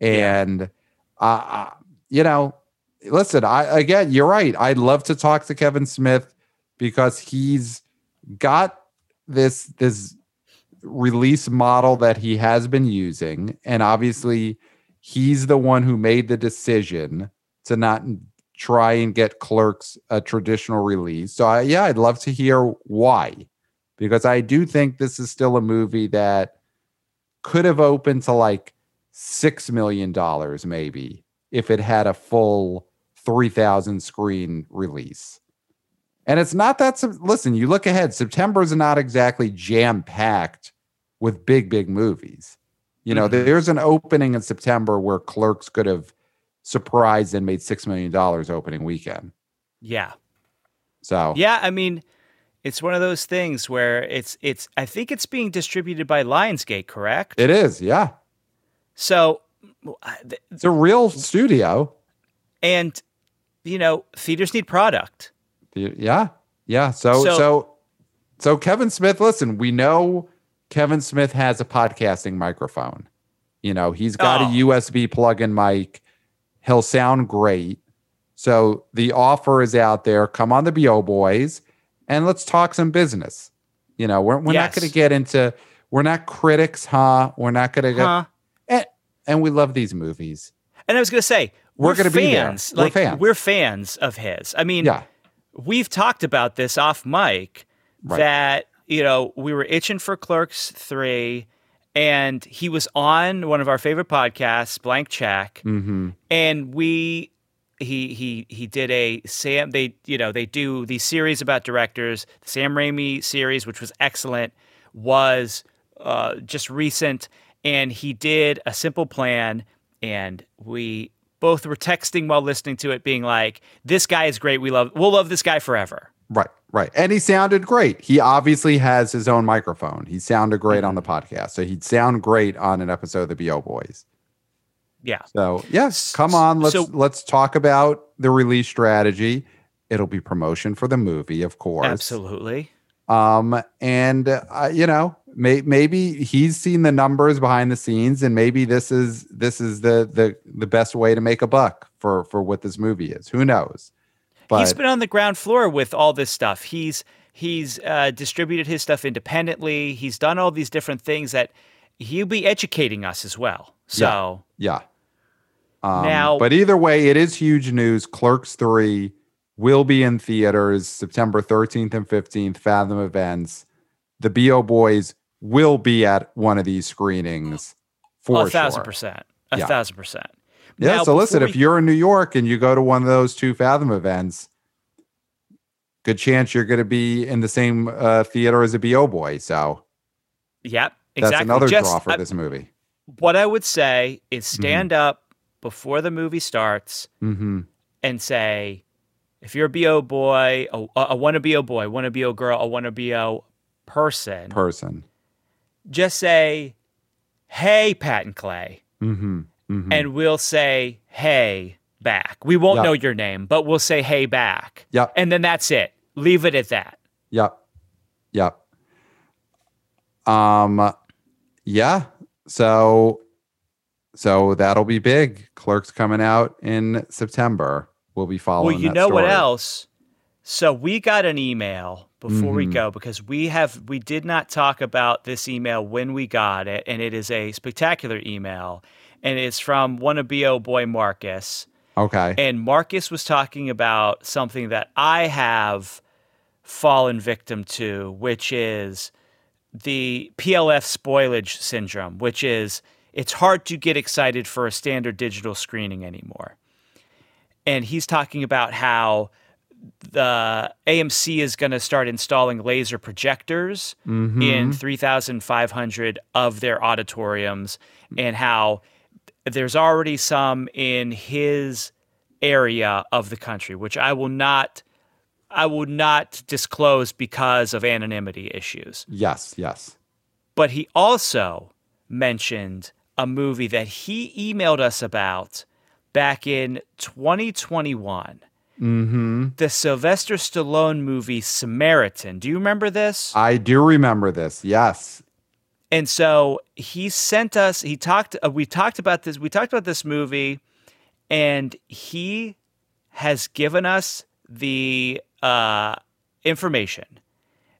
and yeah. uh, you know listen, I again, you're right. I'd love to talk to Kevin Smith because he's got this this release model that he has been using, and obviously he's the one who made the decision to not try and get Clerks a traditional release. So I, yeah, I'd love to hear why, because I do think this is still a movie that could have opened to like six million dollars maybe if it had a full 3,000 screen release. And it's not that, listen, you look ahead, September is not exactly jam packed with big, big movies. You know, mm-hmm. there's an opening in September where Clerks could have surprised and made $6 million opening weekend.
Yeah.
So,
yeah, I mean, it's one of those things where it's, it's, I think it's being distributed by Lionsgate, correct?
It is, yeah.
So,
th- it's a real studio.
And you know, theaters need product.
Yeah. Yeah. So, so, so, so Kevin Smith, listen, we know Kevin Smith has a podcasting microphone. You know, he's got oh. a USB plug in mic. He'll sound great. So the offer is out there. Come on the BO boys and let's talk some business. You know, we're, we're yes. not going to get into, we're not critics, huh? We're not going to get, huh? and, and we love these movies.
And I was going to say, we're,
we're going to be there.
We're fans. we're fans of his. I mean,
yeah.
we've talked about this off mic right. that you know we were itching for Clerks three, and he was on one of our favorite podcasts, Blank Check,
mm-hmm.
and we he he he did a Sam they you know they do these series about directors. The Sam Raimi series, which was excellent, was uh, just recent, and he did a simple plan, and we both were texting while listening to it, being like, "This guy is great. We love. We'll love this guy forever."
Right, right. And he sounded great. He obviously has his own microphone. He sounded great mm-hmm. on the podcast, so he'd sound great on an episode of the Bo Boys.
Yeah.
So yes, come on. Let's so, let's talk about the release strategy. It'll be promotion for the movie, of course.
Absolutely.
Um, and uh, you know, may, maybe he's seen the numbers behind the scenes, and maybe this is this is the the the best way to make a buck for for what this movie is. Who knows?
But, he's been on the ground floor with all this stuff. He's he's uh, distributed his stuff independently. He's done all these different things that he'll be educating us as well. So
yeah, Um,
Now-
but either way, it is huge news. Clerks 3 will be in theaters September 13th and 15th, Fathom Events. The BO Boys will be at one of these screenings for
a thousand
sure.
percent. A
Yeah.
thousand percent.
Yeah,
Now,
so listen,
before
if you're in New York and you go to one of those two Fathom events, good chance you're going to be in the same uh, theater as a BO Boy. So
Yep,
that's
exactly.
another
Just,
draw for
I-
this movie.
what I would say is
Mm-hmm.
stand up before the movie starts
hmm
and say, if you're a BO boy, a, a wanna BO boy, wanna BO girl, a wanna BO person,
Person.
Just say, hey, Pat and Clay.
hmm hmm
And we'll say, hey, back. We won't
Yeah.
know your name, but we'll say, hey, back.
Yep.
And then that's it. Leave it at that.
Yep. Yep. Um yeah. So so that'll be big. Clerks coming out in September. We'll be following.
Well, you know what else? So we got an email before we
Mhm.
go because we have we did not talk about this email when we got it, and it is a spectacular email, and it's from one of BO boy Marcus,
Okay.
and Marcus was talking about something that I have fallen victim to, which is the PLF spoilage syndrome, which is it's hard to get excited for a standard digital screening anymore. And he's talking about how the AMC is going to start installing laser projectors
Mhm.
in 3,500 of their auditoriums, and how there's already some in his area of the country, which I will not. I will not disclose because of anonymity issues.
Yes, yes.
But he also mentioned a movie that he emailed us about back in 2021.
Mm-hmm.
The Sylvester Stallone movie Samaritan. Do you remember this?
I do remember this. Yes.
And so he sent us. He talked. Uh, we talked about this. We talked about this movie, and he has given us the uh, information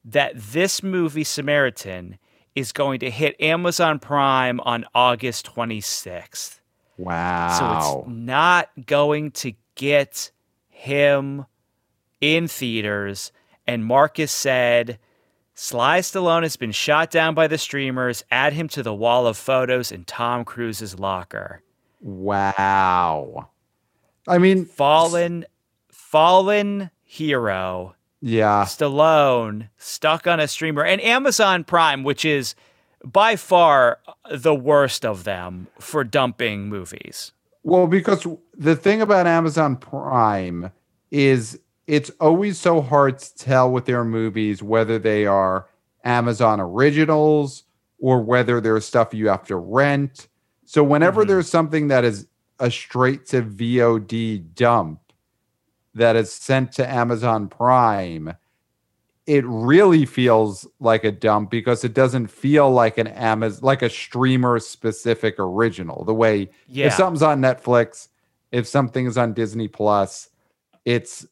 that this movie Samaritan is going to hit Amazon Prime on August 26th.
Wow.
So it's not going to get him in theaters. And Marcus said, Sly Stallone has been shot down by the streamers. Add him to the wall of photos in Tom Cruise's locker.
wow. I mean,
Fallen, fallen hero.
yeah.
Stallone stuck on a streamer and Amazon Prime, which is by far the worst of them for dumping movies.
Well, because the thing about Amazon Prime is it's always so hard to tell with their movies whether they are Amazon originals or whether there's stuff you have to rent. So whenever
Mhm.
there's something that is a straight to VOD dump that is sent to Amazon Prime, it really feels like a dump because it doesn't feel like an Amazon like a streamer specific original. The way
Yeah.
if something's on Netflix, if something is on Disney Plus, it's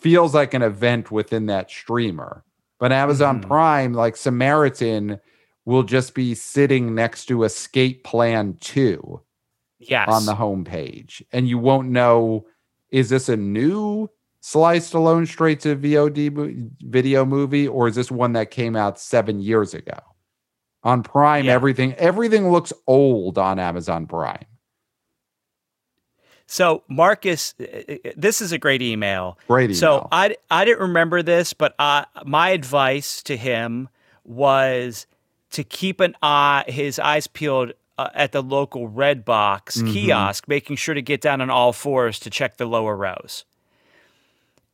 feels like an event within that streamer. But Amazon
Mhm.
Prime, like Samaritan, will just be sitting next to Escape Plan 2
yes.
on the homepage. And you won't know is this a new Sly Stallone straight to VOD video movie or is this one that came out 7 years ago? On Prime
Yeah.
everything everything looks old on Amazon Prime.
So Marcus, uh, uh, this is a great email.
Great email. So.
I I didn't remember this, but I, my advice to him was to keep an eye, his eyes peeled uh, at the local Red Box
Mhm.
kiosk, making sure to get down on all fours to check the lower rows.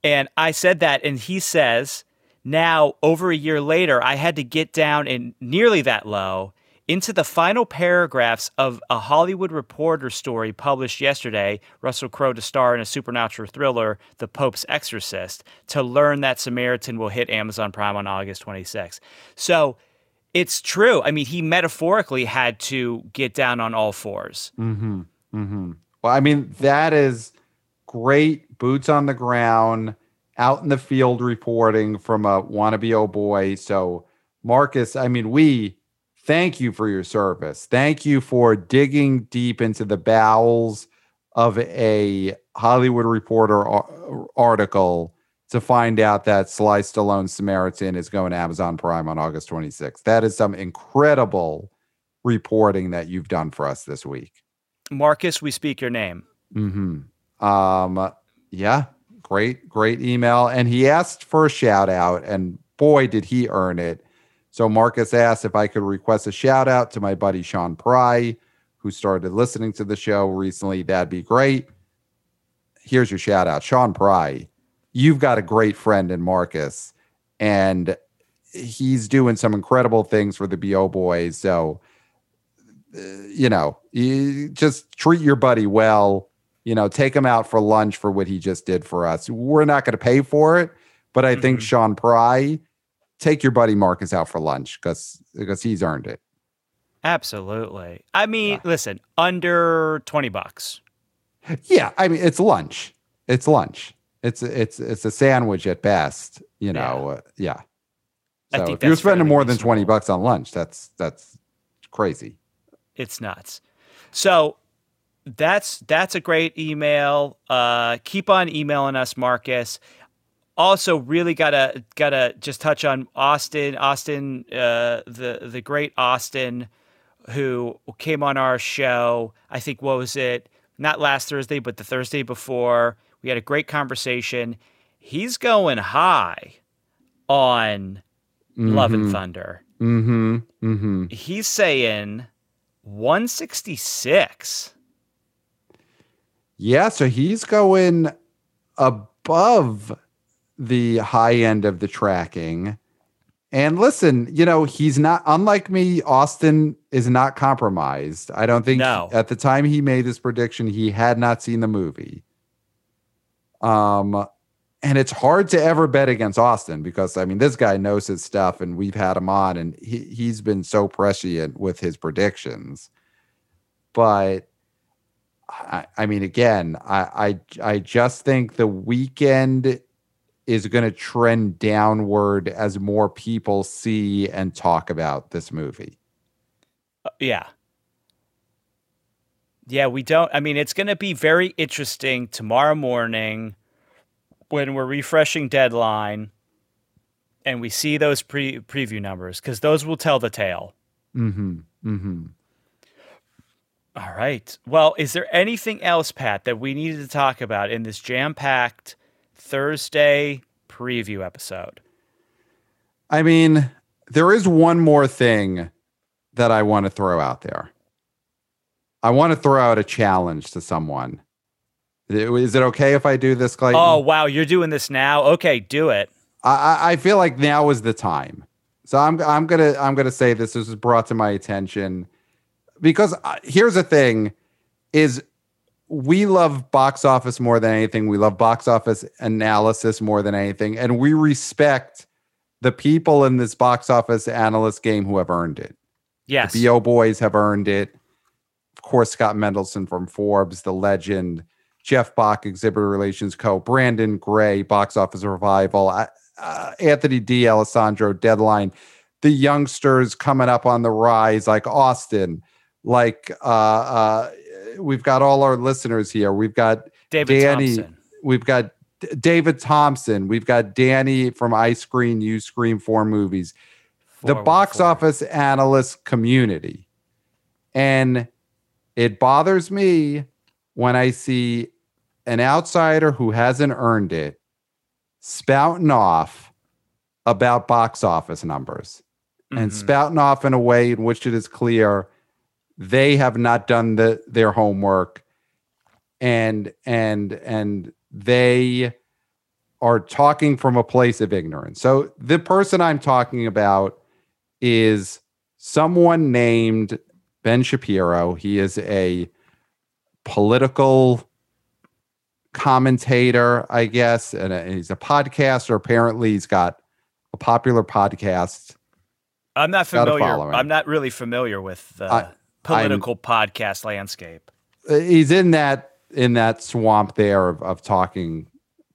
And I said that, and he says, now over a year later, I had to get down in nearly that low into the final paragraphs of a Hollywood Reporter story published yesterday, Russell Crowe to star in a supernatural thriller, The Pope's Exorcist, to learn that Samaritan will hit Amazon Prime on August 26th. So it's true. I mean, he metaphorically had to get down on all fours.
Mm-hmm. Mm-hmm. Well, I mean, that is great boots on the ground, out in the field reporting from a wannabe old boy. So, Marcus, I mean, we thank you for your service. Thank you for digging deep into the bowels of a Hollywood Reporter article to find out that Sly Stallone Samaritan is going to Amazon Prime on August 26th. That is some incredible reporting that you've done for us this week.
Marcus, we speak your name.
Mm-hmm. Um, yeah, great, great email. And he asked for a shout out, and boy, did he earn it. So Marcus asked if I could request a shout out to my buddy Sean Pry, who started listening to the show recently. That'd be great. Here's your shout out, Sean Pry. You've got a great friend in Marcus, and he's doing some incredible things for the BO boys. So, uh, you know, you just treat your buddy well. You know, take him out for lunch for what he just did for us. We're not going to pay for it, but I mm-hmm. think Sean Pry take your buddy Marcus out for lunch because because he's earned it.
Absolutely. I mean, yeah. listen, under twenty bucks.
Yeah, I mean it's lunch. It's lunch. It's it's it's a sandwich at best. You know, yeah. Uh, yeah. So if you're spending more than twenty bucks on lunch, that's that's crazy.
It's nuts. So that's that's a great email. Uh, keep on emailing us, Marcus also really gotta gotta just touch on Austin, Austin, uh, the the great Austin, who came on our show. I think what was it? Not last Thursday, but the Thursday before. We had a great conversation. He's going high on mm-hmm. Love and Thunder.
Mm-hmm. Mm-hmm.
He's saying 166.
Yeah, so he's going above the high end of the tracking. And listen, you know, he's not unlike me. Austin is not compromised. I don't think
no.
at the time he made this prediction, he had not seen the movie. Um, and it's hard to ever bet against Austin because I mean, this guy knows his stuff, and we've had him on, and he he's been so prescient with his predictions. But I, I mean, again, I, I I just think the weekend is going to trend downward as more people see and talk about this movie.
Uh, yeah. Yeah, we don't. I mean, it's going to be very interesting tomorrow morning when we're refreshing deadline and we see those pre- preview numbers because those will tell the tale.
Mm-hmm. Mm-hmm.
All right. Well, is there anything else, Pat, that we needed to talk about in this jam packed Thursday preview episode.
I mean, there is one more thing that I want to throw out there. I want to throw out a challenge to someone. Is it okay if I do this, Clayton?
Oh, wow. You're doing this now? Okay, do it.
I, I feel like now is the time. So I'm I'm gonna I'm gonna say this. This was brought to my attention because uh, here's the thing: is we love box office more than anything. We love box office analysis more than anything. And we respect the people in this box office analyst game who have earned it.
Yes.
The BO boys have earned it. Of course, Scott Mendelson from Forbes, the legend, Jeff Bock, Exhibitor Relations Co., Brandon Gray, Box Office Revival, uh, uh, Anthony D'Alessandro, Deadline, the youngsters coming up on the rise like Austin, like uh, uh we've got all our listeners here. We've got
David Danny. Thompson.
We've got D- David Thompson. We've got Danny from I Screen, You Scream Four Movies. Four, the box four. office analyst community. And it bothers me when I see an outsider who hasn't earned it spouting off about box office numbers mm-hmm. and spouting off in a way in which it is clear they have not done the their homework and and and they are talking from a place of ignorance. So the person I'm talking about is someone named Ben Shapiro. He is a political commentator, I guess, and, a, and he's a podcaster. Apparently, he's got a popular podcast.
I'm not familiar. I'm not really familiar with. Uh, political I'm, podcast landscape.
Uh, he's in that in that swamp there of, of talking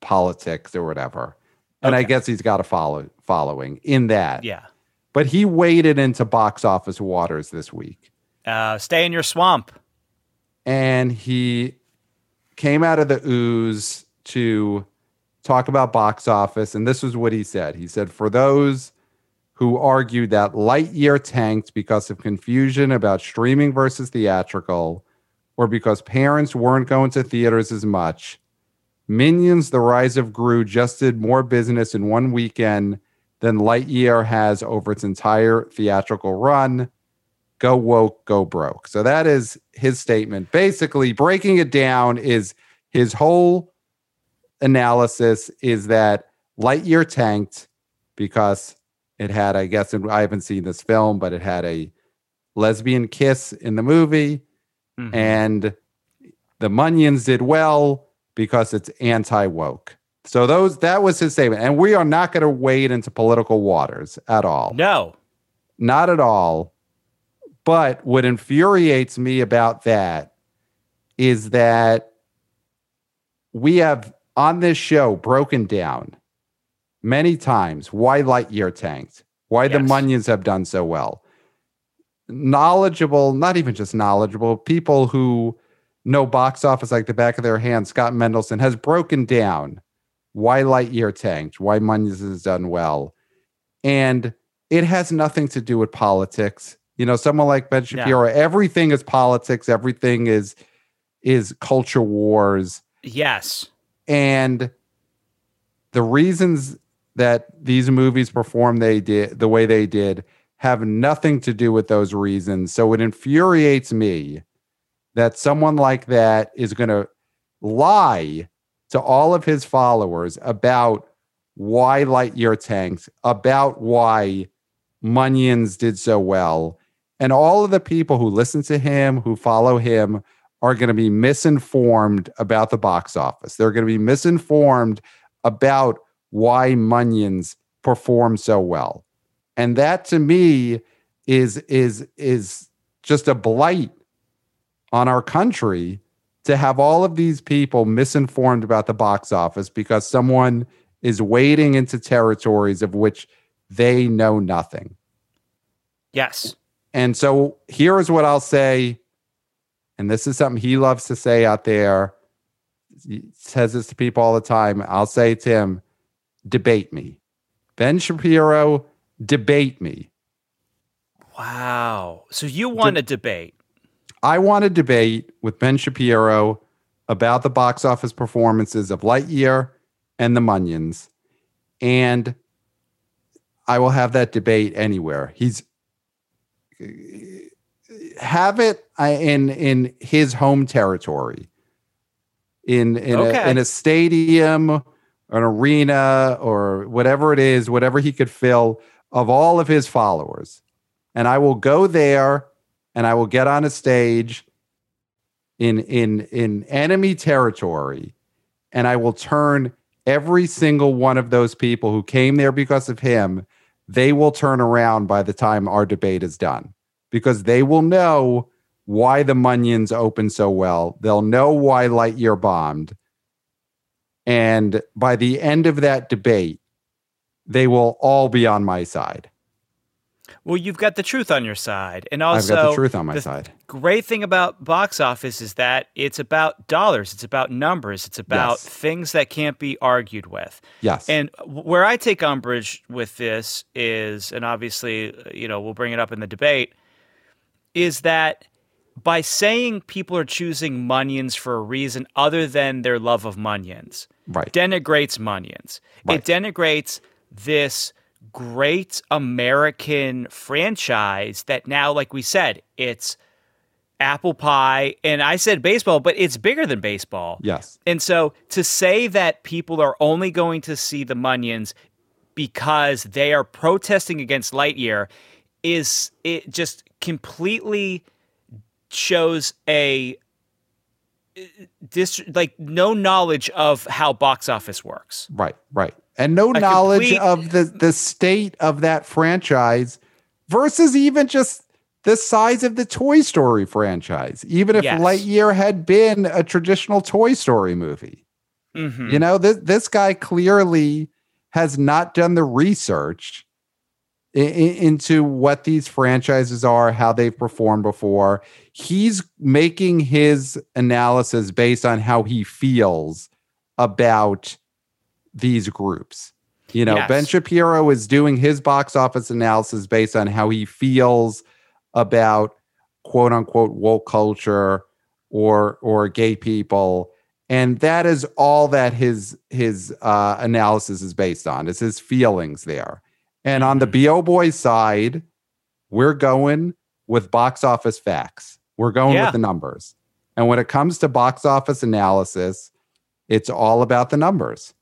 politics or whatever. And okay. I guess he's got a follow following in that.
Yeah.
But he waded into box office waters this week.
Uh, stay in your swamp.
And he came out of the ooze to talk about box office, and this was what he said. He said, For those who argued that Lightyear tanked because of confusion about streaming versus theatrical, or because parents weren't going to theaters as much, Minions The Rise of Gru just did more business in one weekend than Lightyear has over its entire theatrical run. Go woke, go broke. So that is his statement. Basically, breaking it down is his whole analysis is that Lightyear tanked because it had, I guess, and I haven't seen this film, but it had a lesbian kiss in the movie. Mm-hmm. And the Munions did well because it's anti woke. So those that was his statement, and we are not going to wade into political waters at all.
No,
not at all. But what infuriates me about that is that we have on this show broken down many times why Lightyear tanked, why yes. the Munions have done so well. Knowledgeable, not even just knowledgeable, people who know box office like the back of their hand, Scott Mendelson, has broken down why Lightyear tanked, why Munions has done well. And it has nothing to do with politics. You know, someone like Ben Shapiro, yeah. everything is politics, everything is is culture wars.
Yes.
And the reasons that these movies perform they did the way they did have nothing to do with those reasons. So it infuriates me that someone like that is going to lie to all of his followers about why Lightyear tanked, about why Munions did so well. And all of the people who listen to him, who follow him, are going to be misinformed about the box office. They're going to be misinformed about why Munions perform so well. And that to me is is is just a blight on our country to have all of these people misinformed about the box office because someone is wading into territories of which they know nothing.
Yes.
And so here is what I'll say, and this is something he loves to say out there. He says this to people all the time. I'll say to him, debate me. Ben Shapiro, debate me.
Wow. So you want De- a debate?
I want a debate with Ben Shapiro about the box office performances of Lightyear and the Munions. And I will have that debate anywhere. He's have it uh, in in his home territory. In in, okay. a, in a stadium, an arena, or whatever it is, whatever he could fill of all of his followers. And I will go there and I will get on a stage in in in enemy territory and I will turn every single one of those people who came there because of him they will turn around by the time our debate is done because they will know why the Munions open so well. They'll know why Lightyear bombed. And by the end of that debate, they will all be on my side.
Well, you've got the truth on your side, and also
I've got the truth on my side.
Great thing about box office is that it's about dollars, it's about numbers, it's about yes. things that can't be argued with.
Yes.
And where I take umbrage with this is, and obviously, you know, we'll bring it up in the debate, is that by saying people are choosing Munions for a reason other than their love of Munions,
right.
denigrates Munions. Right. It denigrates this great American franchise that now, like we said, it's apple pie. And I said baseball, but it's bigger than baseball.
Yes.
And so to say that people are only going to see the Munions because they are protesting against Lightyear is it just completely shows a this like no knowledge of how box office works.
Right, right and no knowledge complete... of the the state of that franchise versus even just the size of the Toy Story franchise. Even if yes. Lightyear had been a traditional Toy Story movie, mm-hmm. you know this this guy clearly has not done the research into what these franchises are, how they've performed before. He's making his analysis based on how he feels about these groups. You know, yes. Ben Shapiro is doing his box office analysis based on how he feels about quote unquote woke culture or or gay people and that is all that his his uh, analysis is based on is his feelings there and on the bo boys side we're going with box office facts. We're going yeah. with the numbers. And when it comes to box office analysis it's all about the numbers.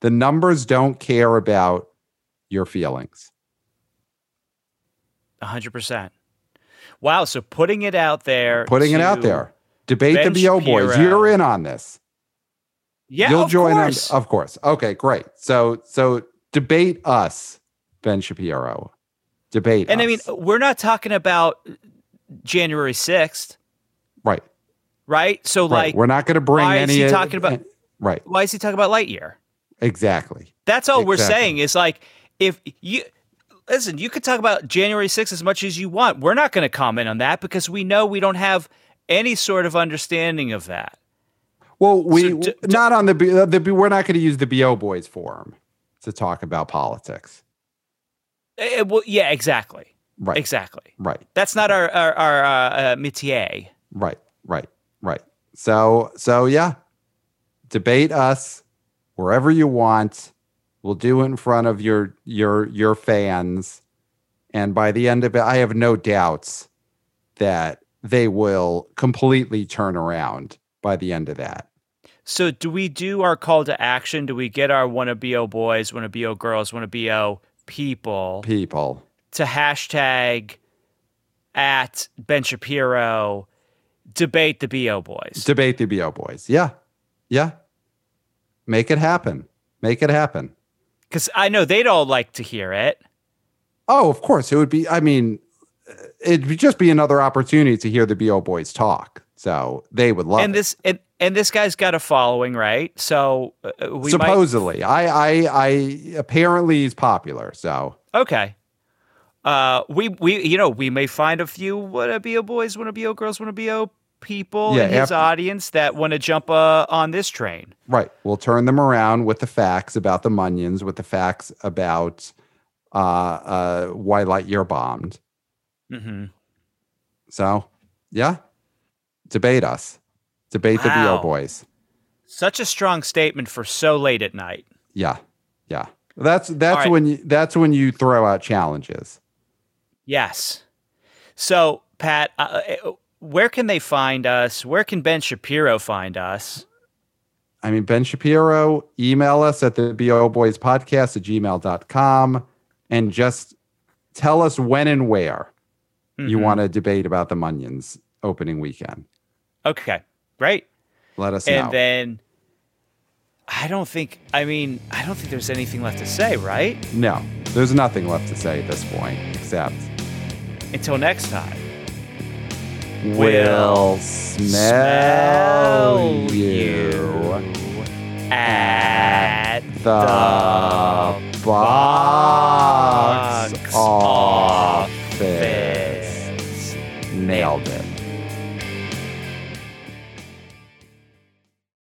The numbers don't care about your feelings.
100% wow so putting it out there
putting it out there. Debate the bo boys. You're in on this.
Yeah,
you'll join
course.
of course. Okay, great. So so debate us, Ben Shapiro. Debate.
And
us.
I mean, we're not talking about January sixth,
right?
Right. So
right.
like,
we're not going to bring
why
any.
Is he talking about?
Right.
Why is he talking about Lightyear?
Exactly.
That's all
exactly.
we're saying. Is like if you listen, you could talk about January 6th as much as you want. We're not going to comment on that because we know we don't have any sort of understanding of that.
Well, we so d- not on the, the we're not going to use the BO Boys forum to talk about politics.
It, eh, well, yeah, exactly.
Right.
Exactly.
Right.
That's not our our, our uh, uh, métier.
Right. Right. Right. So so yeah, debate us wherever you want. We'll do it in front of your your your fans, and by the end of it, I have no doubts that they will completely turn around by the end of that.
So, do we do our call to action? Do we get our wanna bo boys, wanna bo girls, wanna bo people,
people
to hashtag at Ben Shapiro debate the bo boys?
Debate the bo boys. Yeah, yeah. Make it happen. Make it happen.
Because I know they'd all like to hear it.
Oh, of course. It would be. I mean, it'd just be another opportunity to hear the bo boys talk. So they would love
and
it.
this and, and this guy's got a following, right? So uh, uh we
supposedly,
might...
I, I I apparently he's popular. So
okay, uh, we we you know we may find a few wanna be a boys, wanna be o girls, wanna be o people yeah, in his after... audience that want to jump uh, on this train.
Right. We'll turn them around with the facts about the Minions, with the facts about uh, uh, why Lightyear bombed.
Mm-hmm.
So, yeah, debate us, debate wow. the BO boys.
Such a strong statement for so late at night.
Yeah, yeah. That's that's right. when you that's when you throw out challenges.
Yes. So, Pat, uh, uh, where can they find us? Where can Ben Shapiro find us?
I mean, Ben Shapiro, email us at the BO Boys Podcast at gmail.com and just tell us when and where mm-hmm. you want to debate about the Minions opening weekend.
Okay, great.
Let us
and
know.
then I don't think, I mean, I don't think there's anything left to say, right?
No, there's nothing left to say at this point, except.
Until next time.
We'll, we'll smell, smell you
at the,
the box, box office. office. Nailed it.